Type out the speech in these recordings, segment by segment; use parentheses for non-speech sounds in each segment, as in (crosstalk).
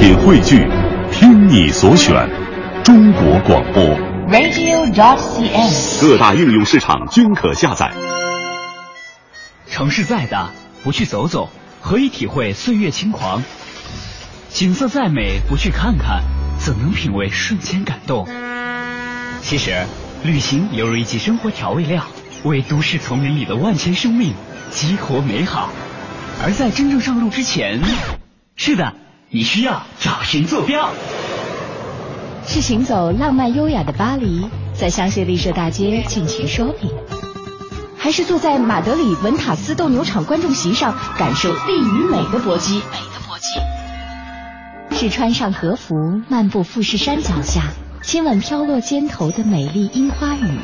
品汇聚，听你所选，中国广播。radio.dot.cn，。各大应用市场均可下载。城市再大，不去走走，何以体会岁月轻狂？景色再美，不去看看，怎能品味瞬间感动？其实，旅行犹如一剂生活调味料，为都市丛林里的万千生命激活美好。而在真正上路之前，是的，你需要找寻坐标。是行走浪漫优雅的巴黎，在香榭丽舍大街尽情 shopping，还是坐在马德里文塔斯斗牛场观众席上感受力与美的搏击？美的搏击。是穿上和服漫步富士山脚下，亲吻飘落肩头的美丽樱花雨，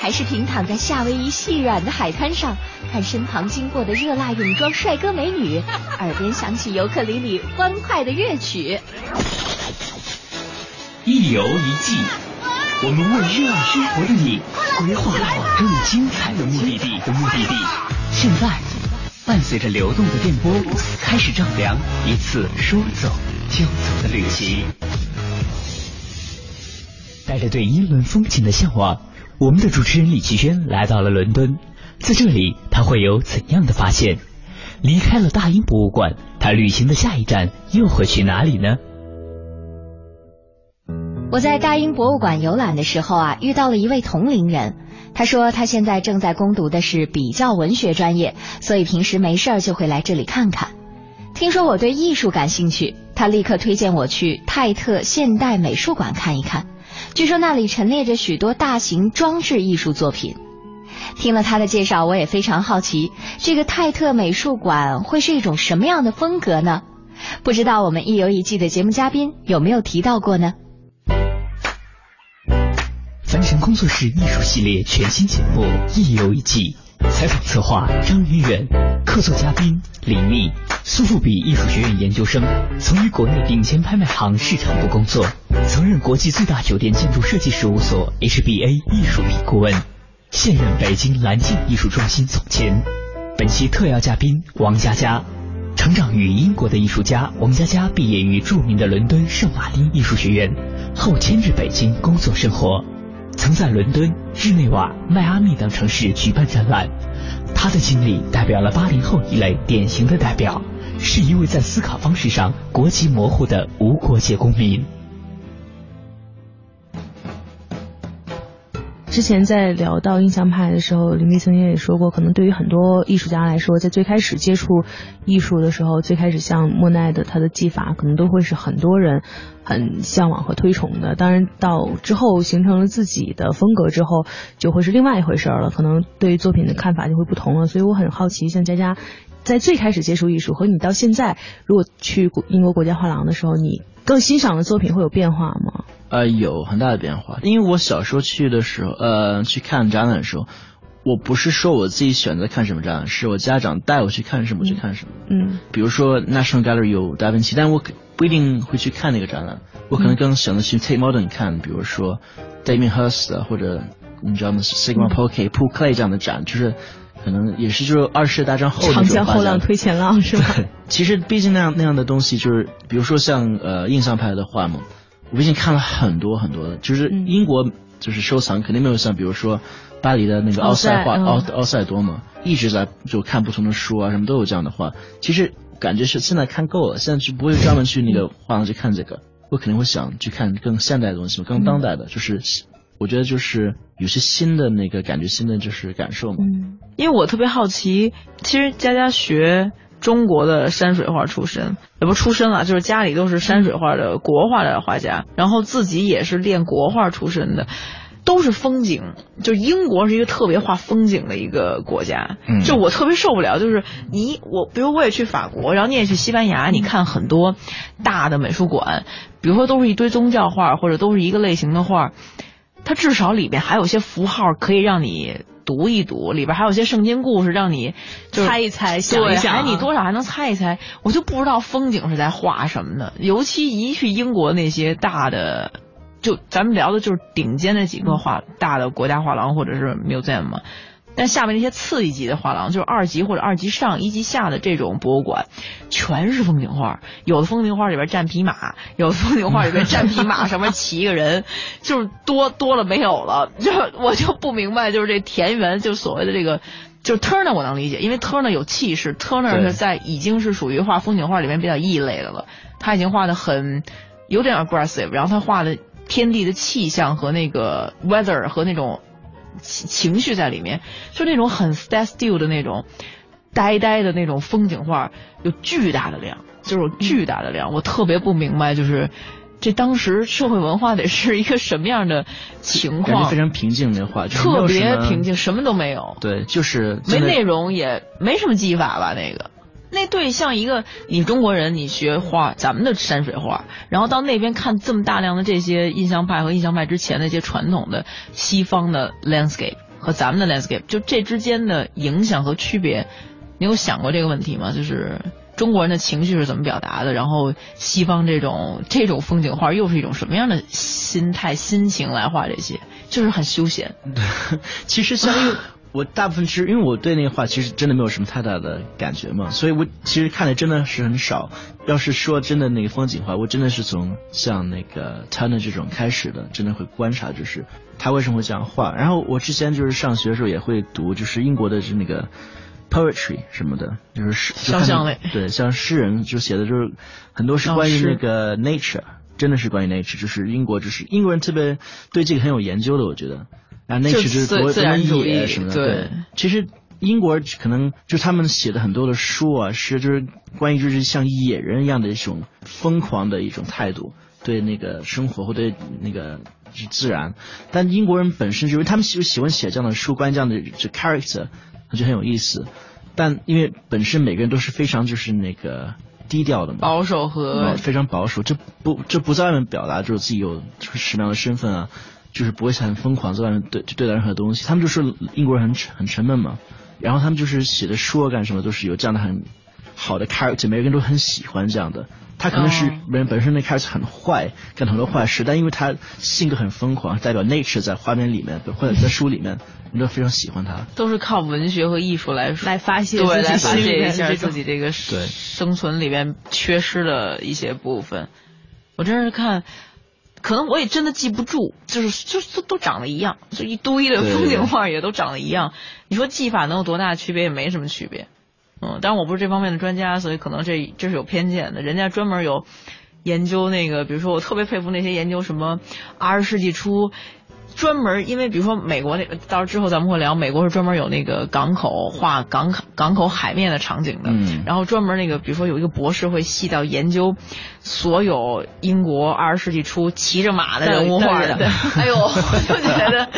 还是平躺在夏威夷细软的海滩上，看身旁经过的热辣泳装帅哥美女，耳边响起尤克里里欢快的乐曲。一游一季，我们为热爱生活的你规划好更精彩的目的地的目的地。现在，伴随着流动的电波，开始丈量一次说走就走的旅行。带着对英伦风情的向往，我们的主持人李奇轩来到了伦敦，在这里他会有怎样的发现？离开了大英博物馆，他旅行的下一站又会去哪里呢？我在大英博物馆游览的时候啊，遇到了一位同龄人。他说他现在正在攻读的是比较文学专业，所以平时没事儿就会来这里看看。听说我对艺术感兴趣，他立刻推荐我去泰特现代美术馆看一看。据说那里陈列着许多大型装置艺术作品。听了他的介绍，我也非常好奇，这个泰特美术馆会是一种什么样的风格呢？不知道我们一游一季的节目嘉宾有没有提到过呢？凡尘工作室艺术系列全新节目《一游一季》，采访策划张云远，客座嘉宾李密，苏富比艺术学院研究生，曾于国内顶尖拍卖行市场部工作，曾任国际最大酒店建筑设计事务所 HBA 艺术品顾问，现任北京蓝镜艺术中心总监。本期特邀嘉宾王佳佳。成长于英国的艺术家王佳佳毕业于著名的伦敦圣马丁艺术学院，后迁至北京工作生活。曾在伦敦、日内瓦、迈阿密等城市举办展览，他的经历代表了八零后一类典型的代表，是一位在思考方式上国籍模糊的无国界公民。之前在聊到印象派的时候，林密曾经也说过，可能对于很多艺术家来说，在最开始接触艺术的时候，最开始像莫奈的他的技法，可能都会是很多人很向往和推崇的。当然，到之后形成了自己的风格之后，就会是另外一回事了，可能对于作品的看法就会不同了。所以我很好奇，像佳佳在最开始接触艺术和你到现在，如果去英国国家画廊的时候，你更欣赏的作品会有变化吗？呃，有很大的变化，因为我小时候去的时候，呃，去看展览的时候，我不是说我自己选择看什么展览，是我家长带我去看什么、嗯、去看什么。嗯，比如说 National Gallery 有达芬奇，但我不一定会去看那个展览，我可能更选择去 Tate Modern 看，比如说 Damien Hirst 或者你知道吗，Sigmund Polke、Paul Klee 这样的展，就是可能也是就是二世大战后长江后浪推前浪是吧？(laughs) 其实毕竟那样那样的东西，就是比如说像呃印象派的画嘛。我毕竟看了很多很多的，就是英国就是收藏肯定没有像比如说巴黎的那个奥赛画奥奥赛多嘛，一直在就看不同的书啊，什么都有这样的画。其实感觉是现在看够了，现在就不会专门去那个画廊去看这个，我肯定会想去看更现代的东西嘛，更当代的，就是我觉得就是有些新的那个感觉，新的就是感受嘛。嗯，因为我特别好奇，其实佳佳学。中国的山水画出身，也不出身了，就是家里都是山水画的国画的画家，然后自己也是练国画出身的，都是风景。就英国是一个特别画风景的一个国家，嗯、就我特别受不了，就是你我，比如我也去法国，然后你也去西班牙，你看很多大的美术馆，比如说都是一堆宗教画，或者都是一个类型的画，它至少里边还有些符号可以让你。读一读，里边还有些圣经故事，让你猜一猜，想一想，还你多少还能猜一猜。我就不知道风景是在画什么的？尤其一去英国那些大的，就咱们聊的就是顶尖的几个画、大的国家画廊或者是 museum 嘛，但下面那些次一级的画廊，就是二级或者二级上、一级下的这种博物馆，全是风景画。有的风景画里边站匹马，有的风景画里边站匹马，(laughs) 上面骑一个人，就是多多了没有了。(laughs) 就我就不明白，就是这田园，就所谓的这个。就是 Turner 我能理解，因为 Turner 有气势，Turner 是在已经是属于画风景画里面比较异类的了。他已经画的很有点 aggressive，然后他画的天地的气象和那个 weather 和那种情绪在里面，就那种很 stand still 的那种呆呆的那种风景画，有巨大的量，就是巨大的量。我特别不明白，就是。这当时社会文化得是一个什么样的情况？非常平静的画，特别平静，什么都没有。对，就是没内容，也没什么技法吧？那个，那对像一个你中国人，你学画，咱们的山水画，然后到那边看这么大量的这些印象派和印象派之前的一些传统的西方的 landscape 和咱们的 landscape，就这之间的影响和区别，你有想过这个问题吗？就是。中国人的情绪是怎么表达的？然后西方这种这种风景画又是一种什么样的心态心情来画这些？就是很休闲。(laughs) 其实像因为我大部分是因为我对那个画其实真的没有什么太大的感觉嘛，所以我其实看的真的是很少。要是说真的那个风景画，我真的是从像那个他的这种开始的，真的会观察，就是他为什么会这样画。然后我之前就是上学的时候也会读，就是英国的是那个。poetry 什么的，就是诗，肖像类，对，像诗人就写的就是很多是关于那个 nature，真的是关于 nature，就是英国，就是英国人特别对这个很有研究的，我觉得，啊，nature 就是多自然主义什么的，对，其实英国可能就他们写的很多的书啊，是就是关于就是像野人一样的一种疯狂的一种态度，对那个生活或对那个自然，但英国人本身就是他们喜喜欢写这样的书，关于这样的这 character。就很有意思，但因为本身每个人都是非常就是那个低调的嘛，保守和非常保守，这不这不在外面表达就是自己有什么样的身份啊，就是不会很疯狂在外面对对待任何东西。他们就是英国人很很沉闷嘛，然后他们就是写的书干什么都是有这样的很好的 character，每个人都很喜欢这样的。他可能是人本身那开始很坏，干很多坏事，但因为他性格很疯狂，代表 nature 在画面里面或者在书里面，(laughs) 人都非常喜欢他。都是靠文学和艺术来来发泄，对，来发泄一下自己这个生存里面缺失的一些部分。我真是看，可能我也真的记不住，就是就是都长得一样，就一堆的风景画也都长得一样。你说技法能有多大区别？也没什么区别。嗯，但是我不是这方面的专家，所以可能这这是有偏见的。人家专门有研究那个，比如说我特别佩服那些研究什么二十世纪初专门，因为比如说美国那个，到时候之后咱们会聊，美国是专门有那个港口画港口港口海面的场景的。嗯。然后专门那个，比如说有一个博士会细到研究所有英国二十世纪初骑着马的人物画的。(laughs) 哎呦，我就觉得。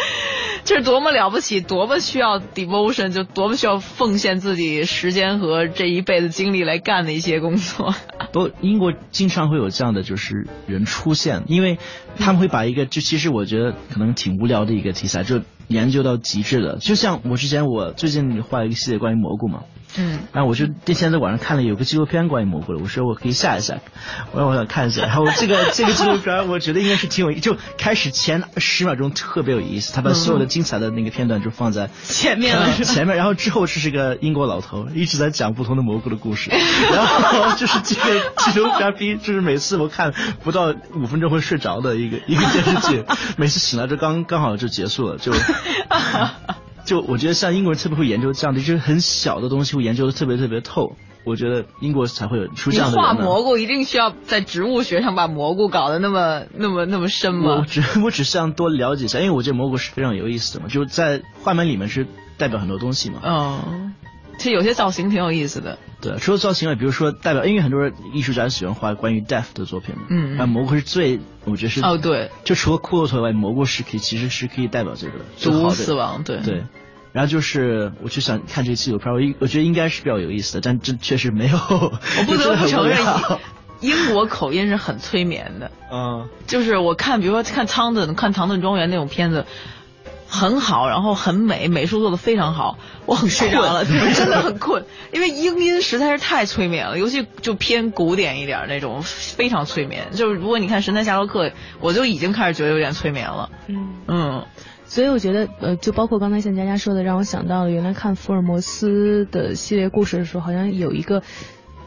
这是多么了不起，多么需要 devotion，就多么需要奉献自己时间和这一辈子精力来干的一些工作。(laughs) 不，英国经常会有这样的就是人出现，因为他们会把一个 (laughs) 就其实我觉得可能挺无聊的一个题材，就研究到极致的。就像我之前我最近画一个系列关于蘑菇嘛。嗯，然后我就那天在网上看了有个纪录片关于蘑菇的，我说我可以下一下，我让我想看一下。然后这个 (laughs) 这个纪录片我觉得应该是挺有意，就开始前十秒钟特别有意思，他把所有的精彩的那个片段就放在前面了，(laughs) 前面，然后之后是个英国老头一直在讲不同的蘑菇的故事，(laughs) 然后就是这个纪录片逼，就是每次我看不到五分钟会睡着的一个一个电视剧，每次醒来就刚刚好就结束了，就。就我觉得像英国人特别会研究这样的，就是很小的东西会研究的特别特别透。我觉得英国才会有出这样的。画蘑菇一定需要在植物学上把蘑菇搞得那么那么那么深吗？我只 (laughs) 我只是想多了解一下，因为我觉得蘑菇是非常有意思的嘛，就是在画面里面是代表很多东西嘛。嗯。其实有些造型挺有意思的。对，除了造型外，比如说代表，因为很多人艺术家喜欢画关于 death 的作品嘛。嗯。那蘑菇是最，我觉得是。哦，对。就除了骷髅头外，蘑菇是可以，其实是可以代表这个。毒死亡，对。对。然后就是，我就想看这个纪录片，我我觉得应该是比较有意思的，但这确实没有。我不得不 (laughs) 承认，英国口音是很催眠的。嗯。就是我看，比如说看《汤顿》、看《唐顿庄园》那种片子。很好，然后很美，美术做的非常好。我很睡着了，(laughs) 真的很困，因为英音实在是太催眠了，尤其就偏古典一点那种，非常催眠。就是如果你看《神探夏洛克》，我就已经开始觉得有点催眠了。嗯嗯，所以我觉得，呃，就包括刚才像佳佳说的，让我想到了原来看福尔摩斯的系列故事的时候，好像有一个。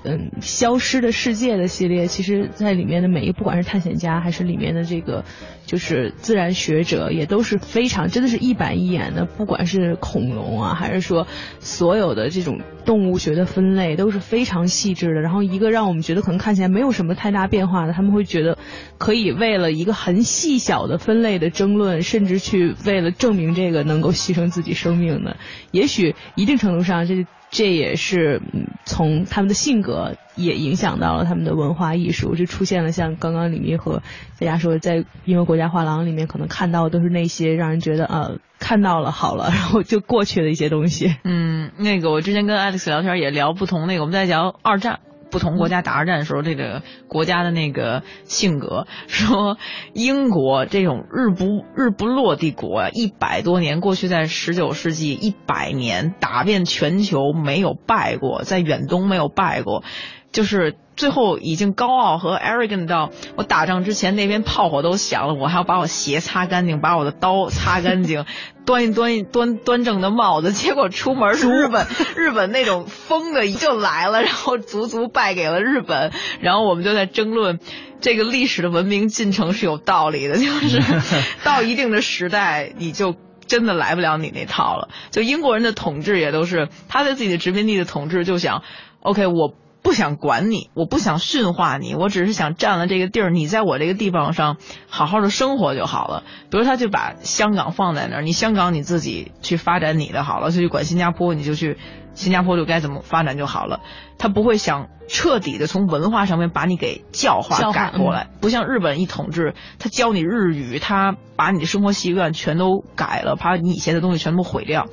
嗯，消失的世界的系列，其实在里面的每一个，不管是探险家还是里面的这个，就是自然学者，也都是非常，真的是一板一眼的。不管是恐龙啊，还是说所有的这种动物学的分类，都是非常细致的。然后一个让我们觉得可能看起来没有什么太大变化的，他们会觉得可以为了一个很细小的分类的争论，甚至去为了证明这个能够牺牲自己生命的。也许一定程度上这。这也是从他们的性格也影响到了他们的文化艺术，就出现了像刚刚李明和大家说，在因为国家画廊里面可能看到的都是那些让人觉得呃看到了好了，然后就过去的一些东西。嗯，那个我之前跟 Alex 聊天也聊不同那个，我们在聊二战。不同国家打二战的时候，这个国家的那个性格，说英国这种日不日不落帝国，一百多年过去，在十九世纪一百年打遍全球没有败过，在远东没有败过。就是最后已经高傲和 arrogant 到我打仗之前那边炮火都响了，我还要把我鞋擦干净，把我的刀擦干净，(laughs) 端一端一端端正的帽子。结果出门是日本，(laughs) 日本那种疯的就来了，然后足足败给了日本。然后我们就在争论这个历史的文明进程是有道理的，就是 (laughs) 到一定的时代你就真的来不了你那套了。就英国人的统治也都是他在自己的殖民地的统治，就想 OK 我。不想管你，我不想驯化你，我只是想占了这个地儿，你在我这个地方上好好的生活就好了。比如他就把香港放在那儿，你香港你自己去发展你的好了，就去管新加坡，你就去新加坡就该怎么发展就好了。他不会想彻底的从文化上面把你给教化改过来，不像日本一统治，他教你日语，他把你的生活习惯全都改了，把你以前的东西全部毁掉。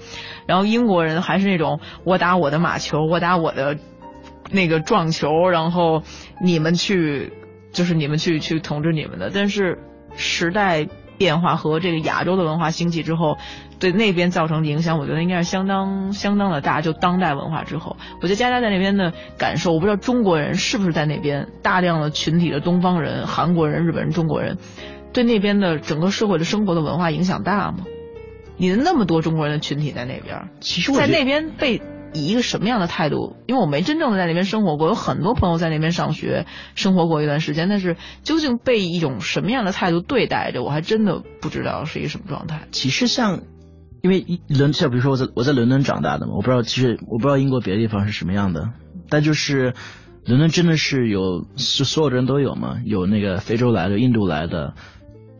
然后英国人还是那种我打我的马球，我打我的。那个撞球，然后你们去，就是你们去去统治你们的。但是时代变化和这个亚洲的文化兴起之后，对那边造成的影响，我觉得应该是相当相当的大。就当代文化之后，我觉得佳佳在那边的感受，我不知道中国人是不是在那边大量的群体的东方人、韩国人、日本人、中国人，对那边的整个社会的生活的文化影响大吗？你的那么多中国人的群体在那边，其实我在那边被。以一个什么样的态度？因为我没真正的在那边生活过，有很多朋友在那边上学生活过一段时间，但是究竟被一种什么样的态度对待着，我还真的不知道是一个什么状态。其实像，因为伦，像比如说我在我在伦敦长大的嘛，我不知道其实我不知道英国别的地方是什么样的，但就是伦敦真的是有是所有的人都有嘛，有那个非洲来的、印度来的，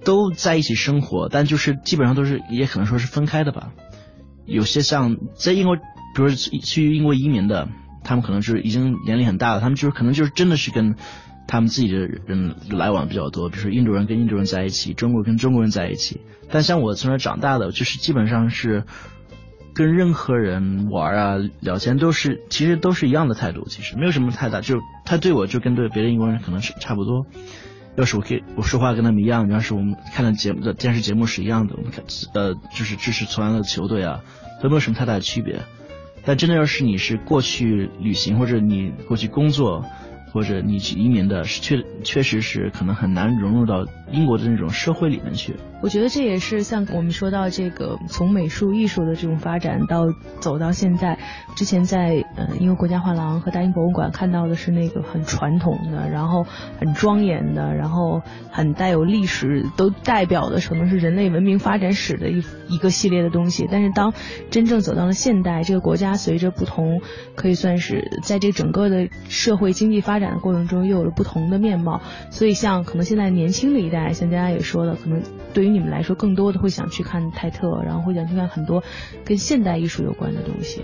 都在一起生活，但就是基本上都是也可能说是分开的吧。有些像在英国。比如去英国移民的，他们可能是已经年龄很大了，他们就是可能就是真的是跟他们自己的人来往比较多，比如说印度人跟印度人在一起，中国跟中国人在一起。但像我从小长大的，就是基本上是跟任何人玩啊、聊天都是其实都是一样的态度，其实没有什么太大，就他对我就跟对别的英国人可能是差不多。要是我可以我说话跟他们一样，要是我们看的节目的电视节目是一样的，我们看呃就是支持同样的球队啊，都没有什么太大的区别。但真的要是你是过去旅行或者你过去工作。或者你去移民的，确确实是可能很难融入到英国的那种社会里面去。我觉得这也是像我们说到这个从美术艺术的这种发展到走到现在，之前在呃英国国家画廊和大英博物馆看到的是那个很传统的，然后很庄严的，然后很带有历史，都代表的可能是人类文明发展史的一一个系列的东西。但是当真正走到了现代，这个国家随着不同，可以算是在这整个的社会经济发展过程中又有了不同的面貌，所以像可能现在年轻的一代，像大家也说了，可能对于你们来说，更多的会想去看泰特，然后会想去看很多跟现代艺术有关的东西。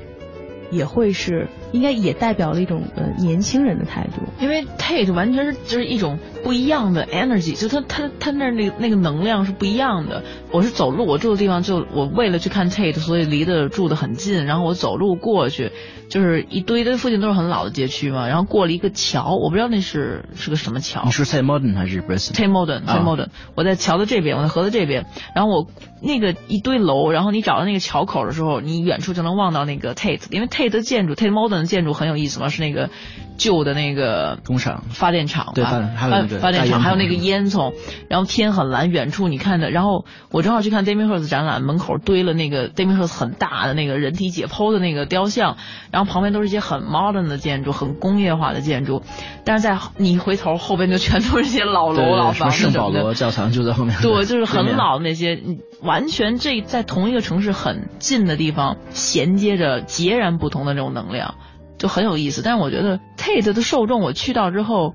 也会是，应该也代表了一种呃年轻人的态度，因为 Tate 完全是就是一种不一样的 energy，就他他他那那那个能量是不一样的。我是走路，我住的地方就我为了去看 Tate，所以离得住的很近，然后我走路过去，就是一堆的附近都是很老的街区嘛，然后过了一个桥，我不知道那是是个什么桥。你是 Tate Modern 还是 Tate Modern？Tate Modern。我在桥的这边，我在河的这边，然后我那个一堆楼，然后你找到那个桥口的时候，你远处就能望到那个 Tate，因为 Tate。的建筑，Tate Modern 的建筑很有意思嘛，是那个旧的那个工厂、发电厂，对，发发发电厂，还有那个烟囱，然后天很蓝，远处你看的，然后我正好去看 Damien Hirst 展览，门口堆了那个 Damien Hirst 很大的那个人体解剖的那个雕像，然后旁边都是一些很 modern 的建筑，很工业化的建筑，但是在你一回头，后边就全都是些老楼、老房子什么的。圣保罗教堂就在后面。对，就是很老的那些，完全这在同一个城市很近的地方，衔接着截然不同的这种能量。就很有意思，但我觉得 Tate 的受众，我去到之后，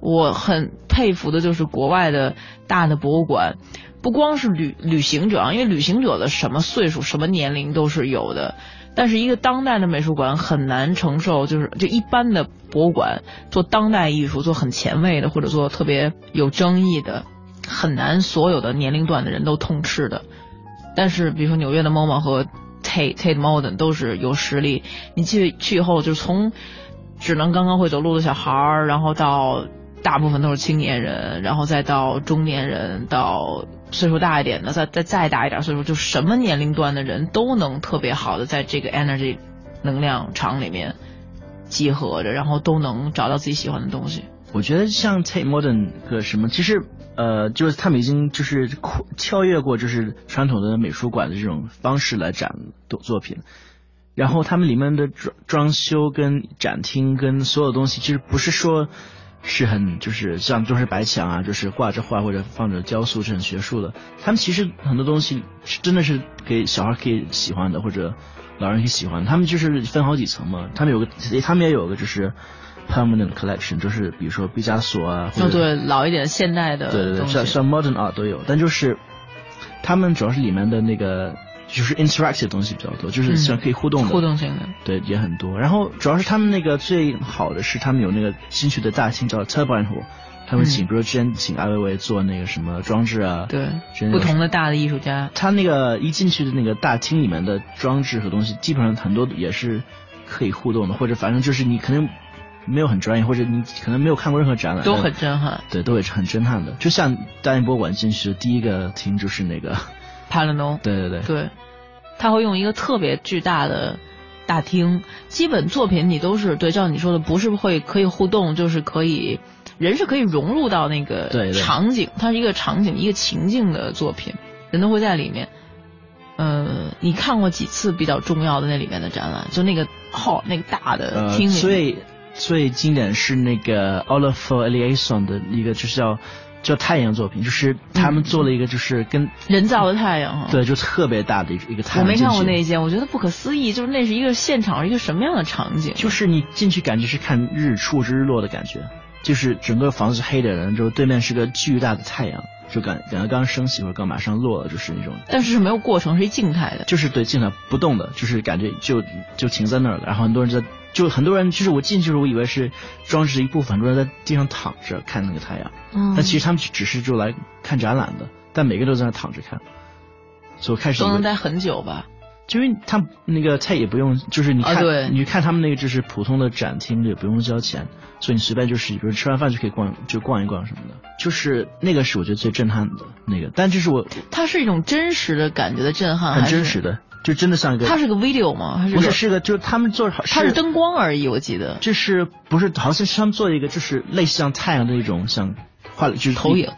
我很佩服的就是国外的大的博物馆，不光是旅旅行者，因为旅行者的什么岁数、什么年龄都是有的，但是一个当代的美术馆很难承受，就是就一般的博物馆做当代艺术、做很前卫的或者做特别有争议的，很难所有的年龄段的人都通吃的。但是比如说纽约的 MoMA 和 Tate Tate Modern 都是有实力，你去去以后，就从只能刚刚会走路的小孩儿，然后到大部分都是青年人，然后再到中年人，到岁数大一点的，再再再大一点岁数，就什么年龄段的人都能特别好的在这个 Energy 能量场里面集合着，然后都能找到自己喜欢的东西。我觉得像 Tate Modern 个什么，其实。呃，就是他们已经就是跳跃过就是传统的美术馆的这种方式来展作作品，然后他们里面的装装修跟展厅跟所有东西，其实不是说是很就是像都是白墙啊，就是挂着画或者放着雕塑是很学术的。他们其实很多东西是真的是给小孩可以喜欢的，或者老人可以喜欢。他们就是分好几层嘛，他们有个他们也有个就是。Permanent collection 就是比如说毕加索啊，或者对老一点现代的，对对对，像像 modern art 都有，但就是他们主要是里面的那个就是 interactive 东西比较多，就是像可以互动的，互动性的，对也很多。然后主要是他们那个最好的是他们有那个新去的大厅叫 Turbine Hall，他们请比如说之前请艾薇薇做那个什么装置啊，对，不同的大的艺术家，他那个一进去的那个大厅里面的装置和东西，基本上很多也是可以互动的，或者反正就是你可能。没有很专业，或者你可能没有看过任何展览，都很震撼。对，都会很震撼的。就像大英博物馆进去的第一个厅就是那个帕勒农。对对对。对，他会用一个特别巨大的大厅，基本作品你都是对，照你说的，不是会可以互动，就是可以人是可以融入到那个场景，它是一个场景一个情境的作品，人都会在里面。呃，你看过几次比较重要的那里面的展览？就那个号那个大的厅里。最经典是那个 Oliver Eliasson 的一个，就是叫叫太阳作品，就是他们做了一个，就是跟人造的太阳，对，就特别大的一个一个太阳。我没看过那一件，我觉得不可思议，就是那是一个现场，一个什么样的场景？就是你进去感觉是看日出日落的感觉，就是整个房子是黑的，然后对面是个巨大的太阳，就感感觉刚升起或者刚马上落了，就是那种。但是是没有过程，是一静态的。就是对静态不动的，就是感觉就就停在那儿了，然后很多人在。就很多人，就是我进去的时候，我以为是装置的一部分，很多人在地上躺着看那个太阳。嗯。但其实他们只是就来看展览的，但每个人都在那躺着看。所以开始都能待很久吧？就因为他那个菜也不用，就是你看，你看他们那个就是普通的展厅也不用交钱，所以你随便就是比如吃完饭就可以逛，就逛一逛什么的。就是那个是我觉得最震撼的那个，但这是我。它是一种真实的感觉的震撼，很真实的。就真的像一个，它是个 video 吗？还是不是？是个，就是他们做，它是灯光而已，我记得。这是不是好像是他们做一个，就是类似像太阳的一种，像画了就是投影，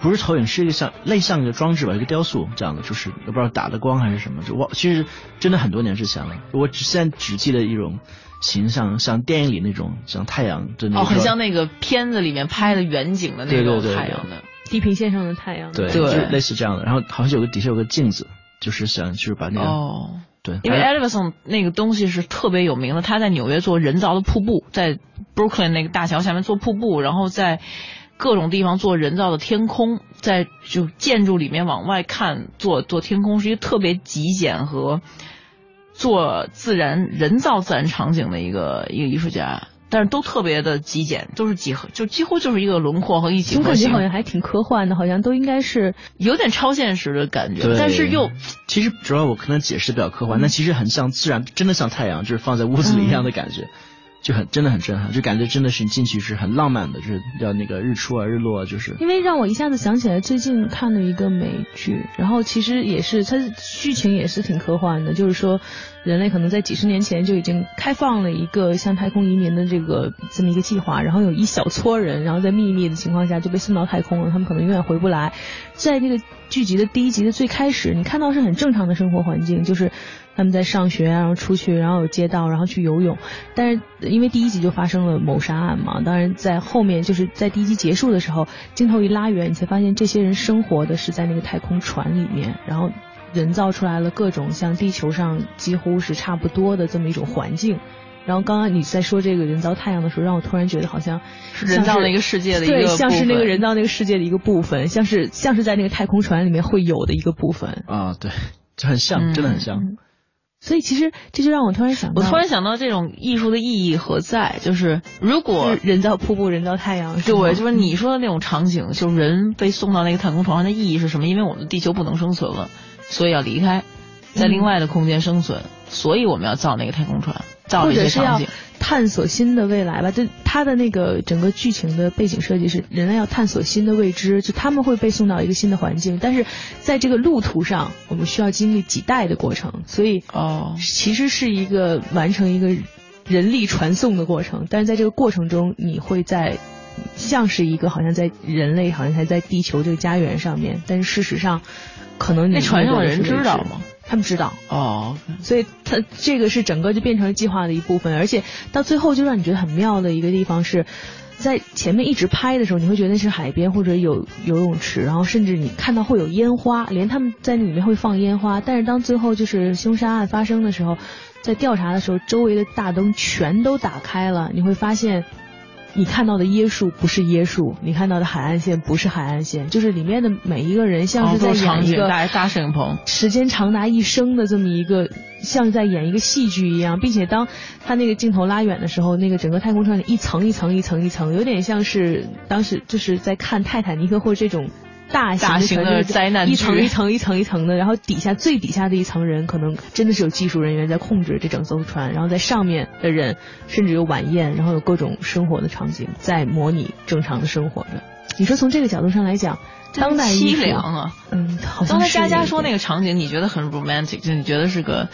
不是投影，是一个像类像一个装置吧，一个雕塑这样的，就是不知道打的光还是什么。就我其实真的很多年之前了，我只现在只记得一种形象，像电影里那种像太阳的那种，哦，很像那个片子里面拍的远景的那种太阳的地平线上的太阳，对，就类似这样的。然后好像有个底下有个镜子。就是想，就是把那个哦，对，因为 Edison 那个东西是特别有名的，他在纽约做人造的瀑布，在 Brooklyn 那个大桥下面做瀑布，然后在各种地方做人造的天空，在就建筑里面往外看做做天空，是一个特别极简和做自然人造自然场景的一个一个艺术家。但是都特别的极简，都是几何，就几乎就是一个轮廓和一几何形。好像还挺科幻的，好像都应该是有点超现实的感觉。但是又，其实主要我可能解释的比较科幻，但其实很像自然，真的像太阳，就是放在屋子里一样的感觉。就很真的很震撼，就感觉真的是进去是很浪漫的，就是要那个日出啊日落啊，就是因为让我一下子想起来最近看了一个美剧，然后其实也是它剧情也是挺科幻的，就是说人类可能在几十年前就已经开放了一个向太空移民的这个这么一个计划，然后有一小撮人，然后在秘密的情况下就被送到太空了，他们可能永远回不来。在那个剧集的第一集的最开始，你看到是很正常的生活环境，就是。他们在上学，然后出去，然后有街道，然后去游泳。但是因为第一集就发生了谋杀案嘛，当然在后面就是在第一集结束的时候，镜头一拉远，你才发现这些人生活的是在那个太空船里面，然后人造出来了各种像地球上几乎是差不多的这么一种环境。然后刚刚你在说这个人造太阳的时候，让我突然觉得好像是人造那个世界的一个对，像是那个人造那个世界的一个部分，像是像是在那个太空船里面会有的一个部分啊，对，就很像，真的很像。所以其实这就让我突然想到，我突然想到这种艺术的意义何在？就是如果人造瀑布、人造太阳，对，就是你说的那种场景，就是人被送到那个太空船上的意义是什么？因为我们的地球不能生存了，所以要离开，在另外的空间生存，所以我们要造那个太空船，造这些场景。探索新的未来吧，就他的那个整个剧情的背景设计是人类要探索新的未知，就他们会被送到一个新的环境，但是在这个路途上，我们需要经历几代的过程，所以哦，其实是一个完成一个人力传送的过程，但是在这个过程中，你会在像是一个好像在人类好像还在地球这个家园上面，但是事实上，可能那船上的人知道吗？他们知道哦，所以他这个是整个就变成了计划的一部分，而且到最后就让你觉得很妙的一个地方是，在前面一直拍的时候，你会觉得那是海边或者有游泳池，然后甚至你看到会有烟花，连他们在那里面会放烟花。但是当最后就是凶杀案发生的时候，在调查的时候，周围的大灯全都打开了，你会发现。你看到的椰树不是椰树，你看到的海岸线不是海岸线，就是里面的每一个人像是在演一个大摄影棚，时间长达一生的这么一个，像在演一个戏剧一样，并且当他那个镜头拉远的时候，那个整个太空船里一层一层一层一层，有点像是当时就是在看泰坦尼克或者这种。大型的灾难，一层一层一层一层的，然后底下最底下的一层人，可能真的是有技术人员在控制这整艘船，然后在上面的人，甚至有晚宴，然后有各种生活的场景在模拟正常的生活着。你说从这个角度上来讲，当代凄凉啊，嗯，好像刚才佳佳说那个场景，你觉得很 romantic，就你觉得是个，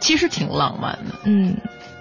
其实挺浪漫的，嗯，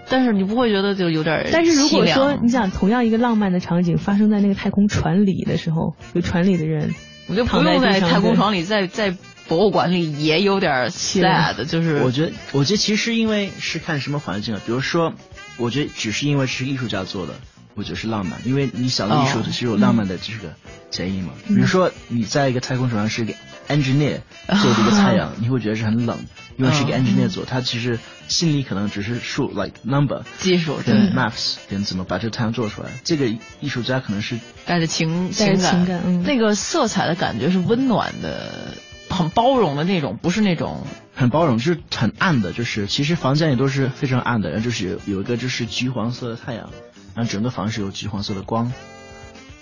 但是你不会觉得就有点但是如果说你想同样一个浪漫的场景发生在那个太空船里的时候，有船里的人。我就不用在太空床里，在在博物馆里也有点 sad，就是我觉得，我觉得其实因为是看什么环境啊，比如说，我觉得只是因为是艺术家做的，我觉得是浪漫，因为你想到艺术是有浪漫的这个前因嘛。比如说你在一个太空船上是一个 engineer (laughs) 做的一个太阳，你会觉得是很冷。因为是一个 engineer 做，他其实心里可能只是数 like number 技术跟 maps 跟怎么把这个太阳做出来。这个艺术家可能是带着情情感，嗯，那个色彩的感觉是温暖的，很包容的那种，不是那种很包容，就是很暗的，就是其实房间里都是非常暗的，然后就是有有一个就是橘黄色的太阳，然后整个房是有橘黄色的光，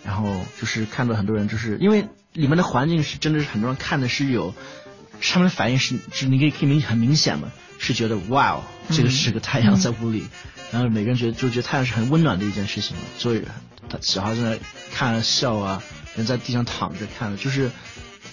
然后就是看到很多人就是因为里面的环境是真的是很多人看的是有。他们的反应是是，你可以可以明很明显嘛，是觉得哇哦，这个是个太阳在屋里，然后每个人觉得就觉得太阳是很温暖的一件事情，所以他小孩在那看笑啊，人在地上躺着看，就是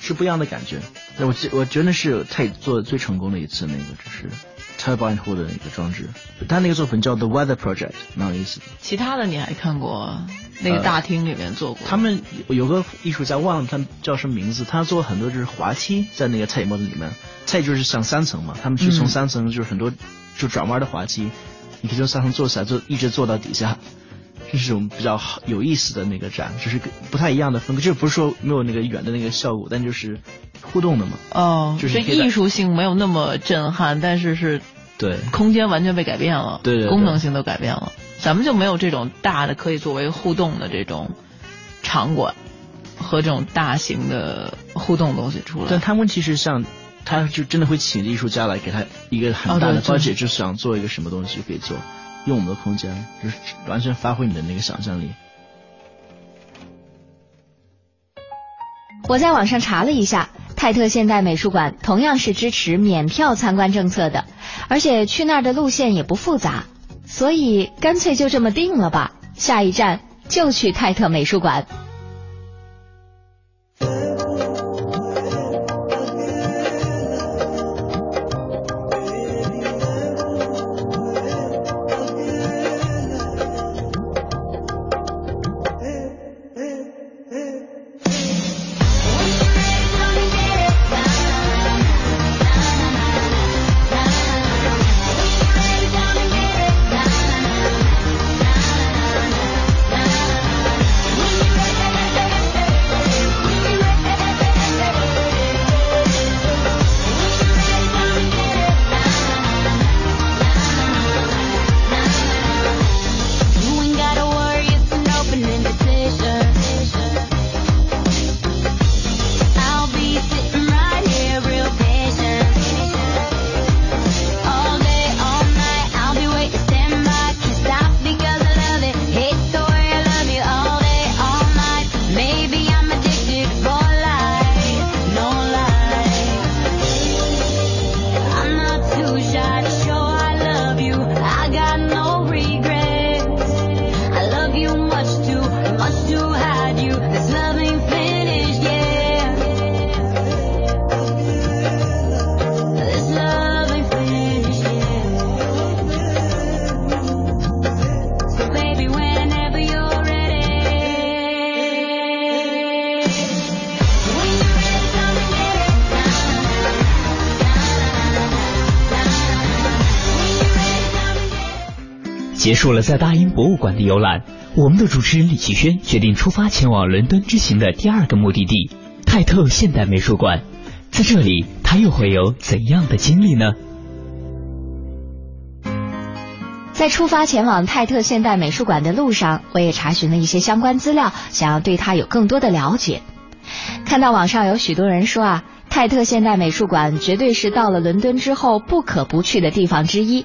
是不一样的感觉。那我我觉得是他做的最成功的一次那个就是 turbine hole 的一个装置，他那个作品叫 The Weather Project，蛮有意思的。其他的你还看过？那个大厅里面做过，他们有个艺术家忘了他叫什么名字，他做很多就是滑梯在那个菜模的里面，菜就是像三层嘛，他们是从三层就是很多就转弯的滑梯，你可以从三层坐起来，就一直坐到底下，这是种比较有意思的那个展，就是不太一样的风格，就不是说没有那个远的那个效果，但就是互动的嘛。哦，就是艺术性没有那么震撼，但是是对空间完全被改变了，对对，功能性都改变了。咱们就没有这种大的可以作为互动的这种场馆和这种大型的互动东西出来。但他们其实像，他就真的会请艺术家来给他一个很大的 budget，就想做一个什么东西可以做，用我们的空间，就是完全发挥你的那个想象力。我在网上查了一下，泰特现代美术馆同样是支持免票参观政策的，而且去那儿的路线也不复杂。所以干脆就这么定了吧，下一站就去泰特美术馆。结束了在大英博物馆的游览，我们的主持人李奇轩决定出发前往伦敦之行的第二个目的地——泰特现代美术馆。在这里，他又会有怎样的经历呢？在出发前往泰特现代美术馆的路上，我也查询了一些相关资料，想要对它有更多的了解。看到网上有许多人说啊，泰特现代美术馆绝对是到了伦敦之后不可不去的地方之一。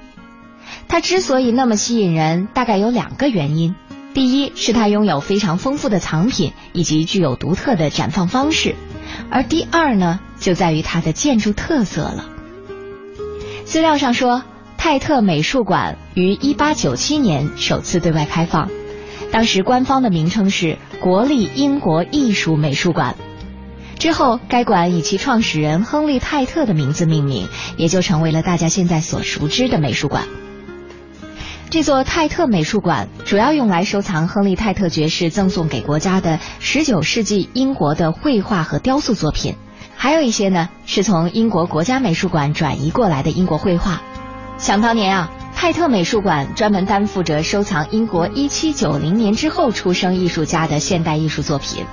它之所以那么吸引人，大概有两个原因。第一是它拥有非常丰富的藏品以及具有独特的展放方式，而第二呢，就在于它的建筑特色了。资料上说，泰特美术馆于1897年首次对外开放，当时官方的名称是国立英国艺术美术馆。之后，该馆以其创始人亨利·泰特的名字命名，也就成为了大家现在所熟知的美术馆。这座泰特美术馆主要用来收藏亨利·泰特爵士赠送给国家的19世纪英国的绘画和雕塑作品，还有一些呢是从英国国家美术馆转移过来的英国绘画。想当年啊，泰特美术馆专门担负着收藏英国1790年之后出生艺术家的现代艺术作品。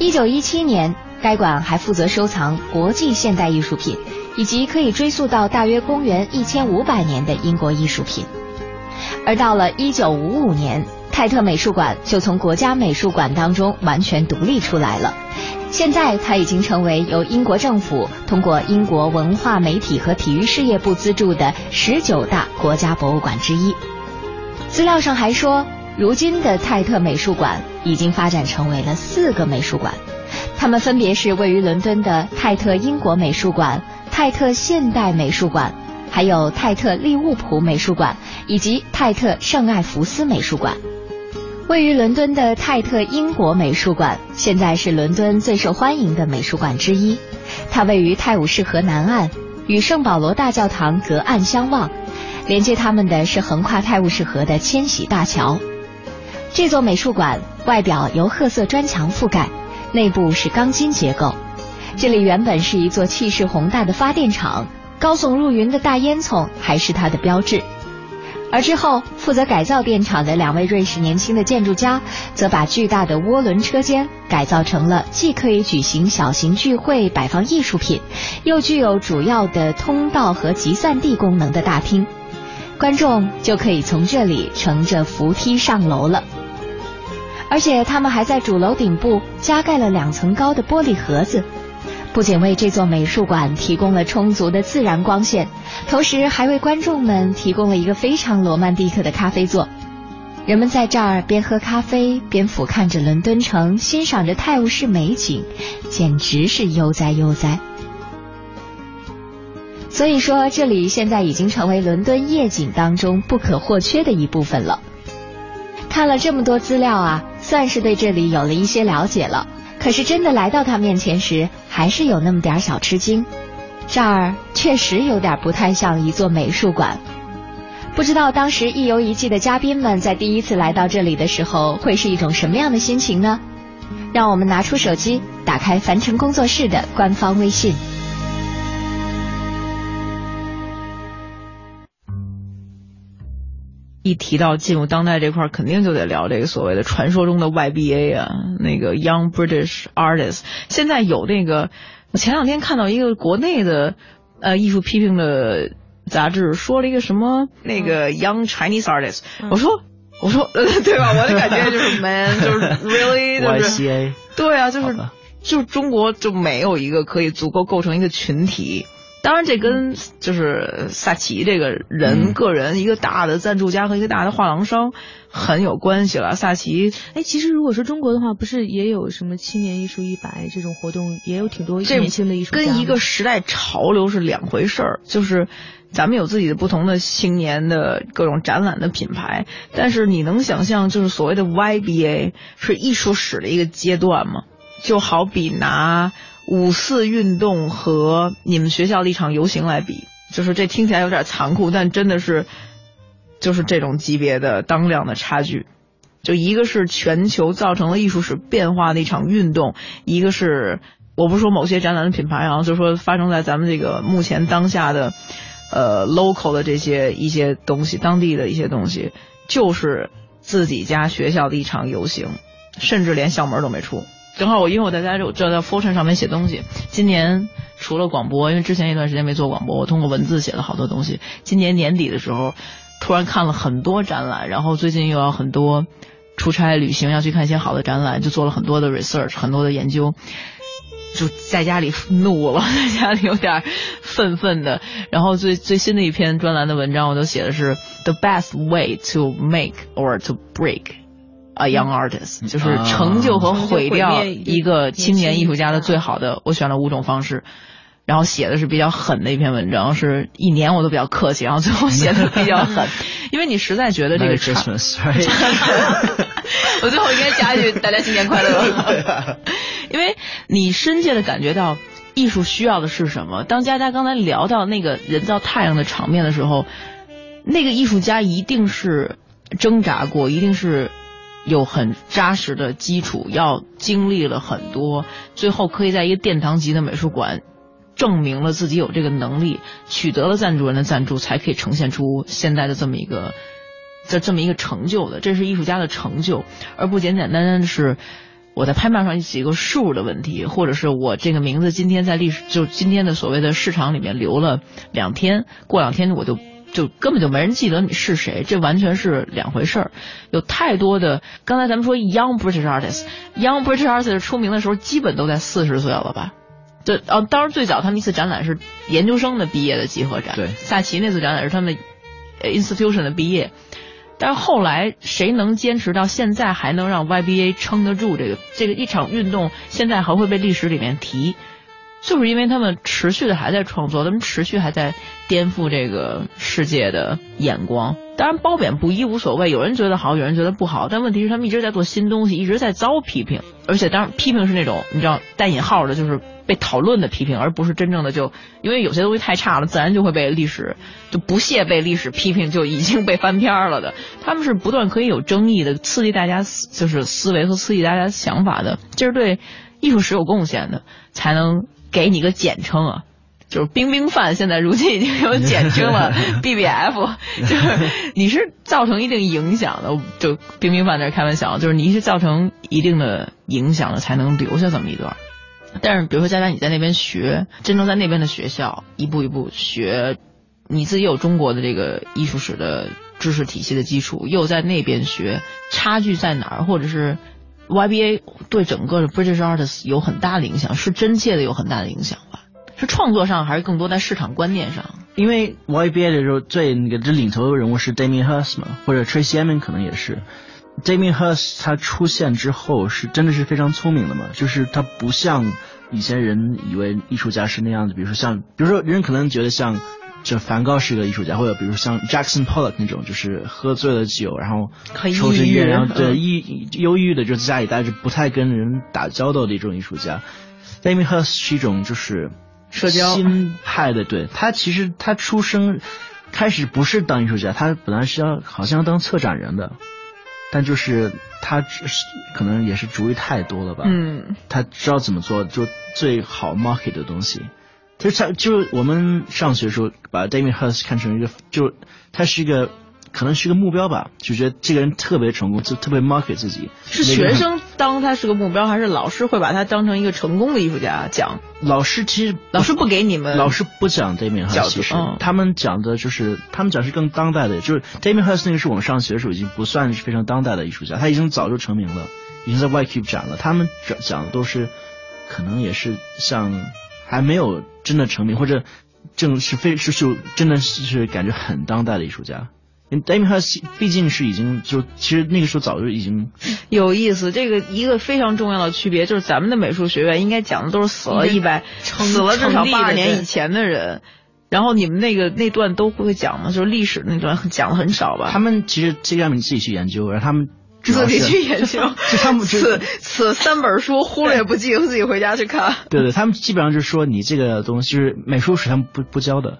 1917年，该馆还负责收藏国际现代艺术品，以及可以追溯到大约公元1500年的英国艺术品。而到了一九五五年，泰特美术馆就从国家美术馆当中完全独立出来了。现在，它已经成为由英国政府通过英国文化媒体和体育事业部资助的十九大国家博物馆之一。资料上还说，如今的泰特美术馆已经发展成为了四个美术馆，它们分别是位于伦敦的泰特英国美术馆、泰特现代美术馆。还有泰特利物浦美术馆以及泰特圣艾弗斯美术馆，位于伦敦的泰特英国美术馆现在是伦敦最受欢迎的美术馆之一。它位于泰晤士河南岸，与圣保罗大教堂隔岸相望，连接它们的是横跨泰晤士河的千禧大桥。这座美术馆外表由褐色砖墙覆盖，内部是钢筋结构。这里原本是一座气势宏大的发电厂。高耸入云的大烟囱还是它的标志，而之后负责改造电厂的两位瑞士年轻的建筑家，则把巨大的涡轮车间改造成了既可以举行小型聚会、摆放艺术品，又具有主要的通道和集散地功能的大厅，观众就可以从这里乘着扶梯上楼了。而且他们还在主楼顶部加盖了两层高的玻璃盒子。不仅为这座美术馆提供了充足的自然光线，同时还为观众们提供了一个非常罗曼蒂克的咖啡座。人们在这儿边喝咖啡边俯瞰着伦敦城，欣赏着泰晤士美景，简直是悠哉悠哉。所以说，这里现在已经成为伦敦夜景当中不可或缺的一部分了。看了这么多资料啊，算是对这里有了一些了解了。可是真的来到他面前时，还是有那么点小吃惊。这儿确实有点不太像一座美术馆。不知道当时一游一记的嘉宾们在第一次来到这里的时候，会是一种什么样的心情呢？让我们拿出手机，打开樊城工作室的官方微信。一提到进入当代这块，肯定就得聊这个所谓的传说中的 YBA 啊，那个 Young British Artists。现在有那个，我前两天看到一个国内的呃艺术批评的杂志说了一个什么那个 Young Chinese Artists，我说我说 (laughs) 对吧？我的感觉就是 Man，就是 Really，(laughs) 就是 YCA，对啊，就是就是中国就没有一个可以足够构成一个群体。当然，这跟就是萨奇这个人个人一个大的赞助家和一个大的画廊商很有关系了。萨奇，哎，其实如果说中国的话，不是也有什么青年艺术一百这种活动，也有挺多年轻的艺术家。跟一个时代潮流是两回事儿。就是咱们有自己的不同的青年的各种展览的品牌，但是你能想象，就是所谓的 YBA 是艺术史的一个阶段吗？就好比拿。五四运动和你们学校的一场游行来比，就是这听起来有点残酷，但真的是，就是这种级别的当量的差距。就一个是全球造成了艺术史变化的一场运动，一个是我不是说某些展览的品牌啊，就说发生在咱们这个目前当下的，呃，local 的这些一些东西，当地的一些东西，就是自己家学校的一场游行，甚至连校门都没出。正好我因为我在家就就在 Fortune 上面写东西。今年除了广播，因为之前一段时间没做广播，我通过文字写了好多东西。今年年底的时候，突然看了很多展览，然后最近又要很多出差旅行，要去看一些好的展览，就做了很多的 research，很多的研究，就在家里怒了，(laughs) 在家里有点愤愤的。然后最最新的一篇专栏的文章，我都写的是 the best way to make or to break。A young artist 就是成就和毁掉一个青年艺术家的最好的，我选了五种方式，然后写的是比较狠的一篇文章，是一年我都比较客气，然后最后写的比较狠，因为你实在觉得这个，(laughs) 我最后应该加一句大家新年快乐，(laughs) 因为你深切的感觉到艺术需要的是什么。当佳佳刚才聊到那个人造太阳的场面的时候，那个艺术家一定是挣扎过，一定是。有很扎实的基础，要经历了很多，最后可以在一个殿堂级的美术馆，证明了自己有这个能力，取得了赞助人的赞助，才可以呈现出现在的这么一个，这这么一个成就的。这是艺术家的成就，而不简简单单的是我在拍卖上几个数的问题，或者是我这个名字今天在历史就今天的所谓的市场里面留了两天，过两天我就。就根本就没人记得你是谁，这完全是两回事儿。有太多的，刚才咱们说 young British artists，young British artists 出名的时候，基本都在四十岁了吧？对哦，当然最早他们一次展览是研究生的毕业的集合展，对，萨奇那次展览是他们 institution 的毕业。但是后来谁能坚持到现在，还能让 YBA 撑得住这个这个一场运动，现在还会被历史里面提？就是因为他们持续的还在创作，他们持续还在颠覆这个世界的眼光。当然褒贬不一无所谓，有人觉得好，有人觉得不好。但问题是他们一直在做新东西，一直在遭批评。而且当然批评是那种你知道带引号的，就是被讨论的批评，而不是真正的就因为有些东西太差了，自然就会被历史就不屑被历史批评，就已经被翻篇了的。他们是不断可以有争议的，刺激大家就是思维和刺激大家想法的，这是对艺术史有贡献的，才能。给你个简称啊，就是冰冰饭，现在如今已经有简称了，(laughs) BBF，(laughs) 就是你是造成一定影响的，就冰冰饭在开玩笑，就是你是造成一定的影响了，才能留下这么一段。但是比如说佳佳你在那边学，真正在那边的学校一步一步学，你自己有中国的这个艺术史的知识体系的基础，又在那边学，差距在哪儿，或者是？YBA 对整个的 British artists 有很大的影响，是真切的有很大的影响吧？是创作上还是更多在市场观念上？因为 YBA 的时候最那个这领头的人物是 Damien Hirst 嘛，或者 Tracy Emin 可能也是。Damien Hirst 他出现之后是真的是非常聪明的嘛，就是他不像以前人以为艺术家是那样子，比如说像，比如说人可能觉得像这梵高是个艺术家，或者比如像 Jackson Pollock 那种，就是喝醉了酒然后抽着烟，然后对抑忧郁的就在家里待着，不太跟人打交道的一种艺术家。Damien Hirst 是一种就是社交新派的，对他其实他出生开始不是当艺术家，他本来是要好像要当策展人的。但就是他可能也是主意太多了吧，嗯，他知道怎么做就最好 market 的东西。就他就是我们上学的时候把 Damien Hirst 看成一个，就他是一个。可能是一个目标吧，就觉得这个人特别成功，就特别 market 自己。是学生当他是个目标，还是老师会把他当成一个成功的艺术家讲？老师其实老师不给你们，老师不讲 Damien Hirst，其实他们讲的就是他们讲是更当代的，就是 Damien Hirst 那个是我们上学的时候已经不算是非常当代的艺术家，他已经早就成名了，已经在 Y Cube 展了。他们讲讲的都是可能也是像还没有真的成名，或者正是非是就真的是感觉很当代的艺术家。Damien Hirst 毕竟是已经就其实那个时候早就已经 (laughs) 有意思。这个一个非常重要的区别就是咱们的美术学院应该讲的都是死了一百死了至少八十年以前的人，然后你们那个那段都不会讲吗？就是历史那段讲的很少吧？他们其实这让你自己去研究，然后他们自己去研究，(laughs) 就他们此此三本书忽略不计，自己回家去看。对对，他们基本上就是说你这个东西就是美术史他们不不教的。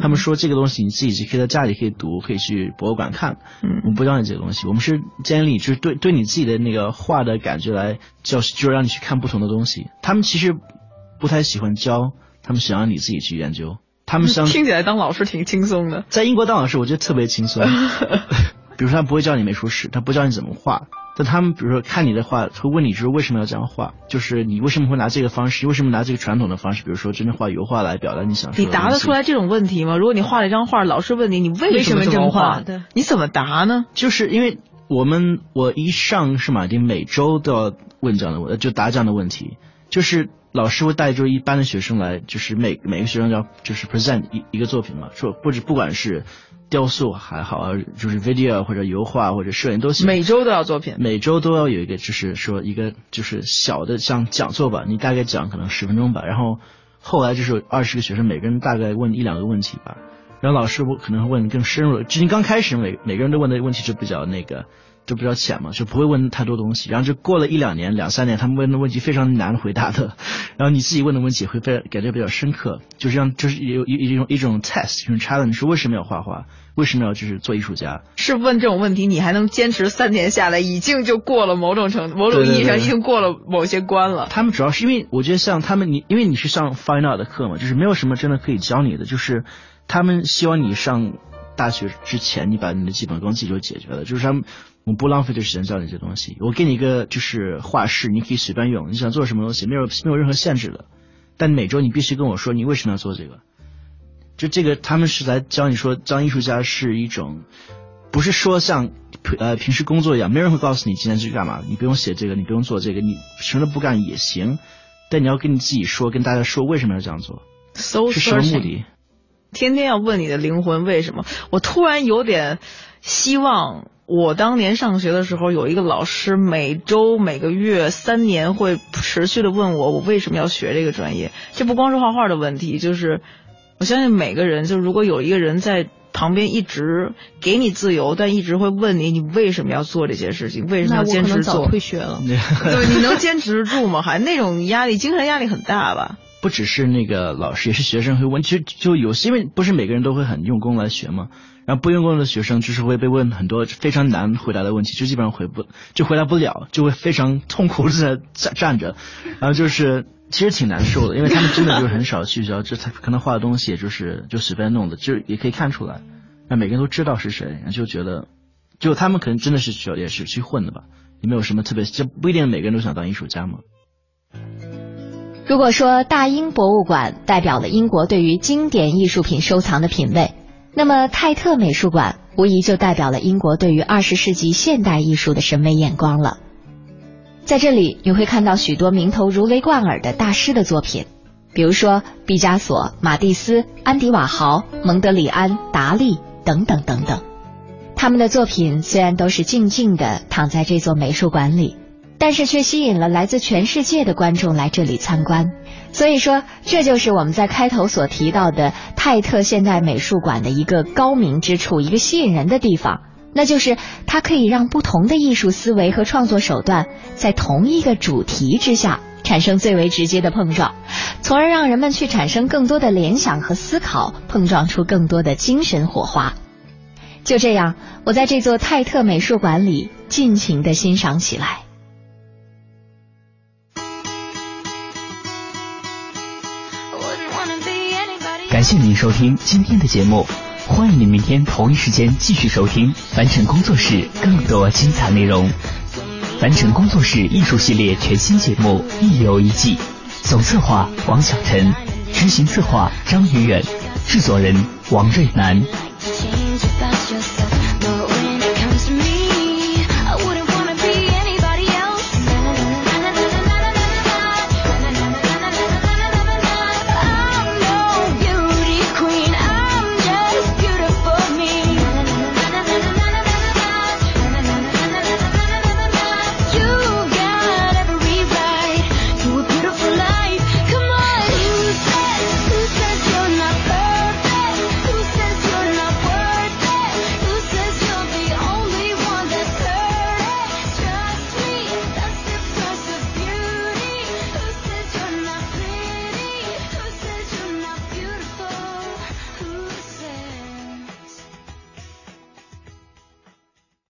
他们说这个东西你自己可以在家里可以读，可以去博物馆看。嗯，我们不教你这个东西，我们是建立就是对对你自己的那个画的感觉来教，就是让你去看不同的东西。他们其实不太喜欢教，他们想让你自己去研究。他们想听起来当老师挺轻松的，在英国当老师我觉得特别轻松。(laughs) (laughs) 比如说他不会教你美术史，他不教你怎么画。但他们比如说看你的画，会问你就是为什么要这样画，就是你为什么会拿这个方式，为什么拿这个传统的方式，比如说真的画油画来表达你想说。你答得出来这种问题吗？如果你画了一张画，老师问你你为什么这么画，你怎么答呢？就是因为我们我一上圣马丁，每周都要问这样的问，就答这样的问题，就是老师会带着一班的学生来，就是每每个学生要就是 present 一一个作品嘛，说不止不管是。雕塑还好，就是 video 或者油画或者摄影都行。每周都要作品，每周都要有一个，就是说一个就是小的像讲座吧，你大概讲可能十分钟吧。然后后来就是二十个学生，每个人大概问一两个问题吧。然后老师我可能会问更深入，最近刚开始每每个人都问的问题就比较那个。就比较浅嘛，就不会问太多东西。然后就过了一两年、两三年，他们问的问题非常难回答的。然后你自己问的问题会被感觉比较深刻，就是让就是有一一种一种 test，一种 challenge，说为什么要画画？为什么要就是做艺术家？是问这种问题，你还能坚持三年下来，已经就过了某种程，某种意义上已经过了某些关了。他们主要是因为我觉得像他们，你因为你是上 final 的课嘛，就是没有什么真的可以教你的，就是他们希望你上大学之前，你把你的基本功自己就解决了，就是他们。我不浪费这时间教你这东西，我给你一个就是画室，你可以随便用，你想做什么东西没有没有任何限制的，但每周你必须跟我说你为什么要做这个。就这个他们是来教你说当艺术家是一种，不是说像呃平时工作一样，没人会告诉你今天去干嘛，你不用写这个，你不用做这个，你什么都不干也行，但你要跟你自己说，跟大家说为什么要这样做，是什么目的？天天要问你的灵魂为什么？我突然有点希望。我当年上学的时候，有一个老师，每周、每个月、三年会持续的问我，我为什么要学这个专业？这不光是画画的问题，就是我相信每个人，就如果有一个人在旁边一直给你自由，但一直会问你，你为什么要做这些事情？为什么要坚持做？退学了。对，你能坚持住吗？还那种压力，精神压力很大吧？不只是那个老师，也是学生会问。(laughs) 其实就有些，因为不是每个人都会很用功来学嘛。然后不用功的学生就是会被问很多非常难回答的问题，就基本上回不就回答不了，就会非常痛苦的在站站着，然后就是其实挺难受的，因为他们真的就是很少去教，就他可能画的东西也就是就随便弄的，就也可以看出来，那每个人都知道是谁，就觉得就他们可能真的是需要也是去混的吧，也没有什么特别，就不一定每个人都想当艺术家嘛。如果说大英博物馆代表了英国对于经典艺术品收藏的品味。那么，泰特美术馆无疑就代表了英国对于二十世纪现代艺术的审美眼光了。在这里，你会看到许多名头如雷贯耳的大师的作品，比如说毕加索、马蒂斯、安迪瓦豪、蒙德里安、达利等等等等。他们的作品虽然都是静静的躺在这座美术馆里，但是却吸引了来自全世界的观众来这里参观。所以说，这就是我们在开头所提到的泰特现代美术馆的一个高明之处，一个吸引人的地方，那就是它可以让不同的艺术思维和创作手段在同一个主题之下产生最为直接的碰撞，从而让人们去产生更多的联想和思考，碰撞出更多的精神火花。就这样，我在这座泰特美术馆里尽情的欣赏起来。谢您收听今天的节目，欢迎您明天同一时间继续收听凡尘工作室更多精彩内容。凡尘工作室艺术系列全新节目《一游一季》，总策划王小晨，执行策划张远远，制作人王瑞南。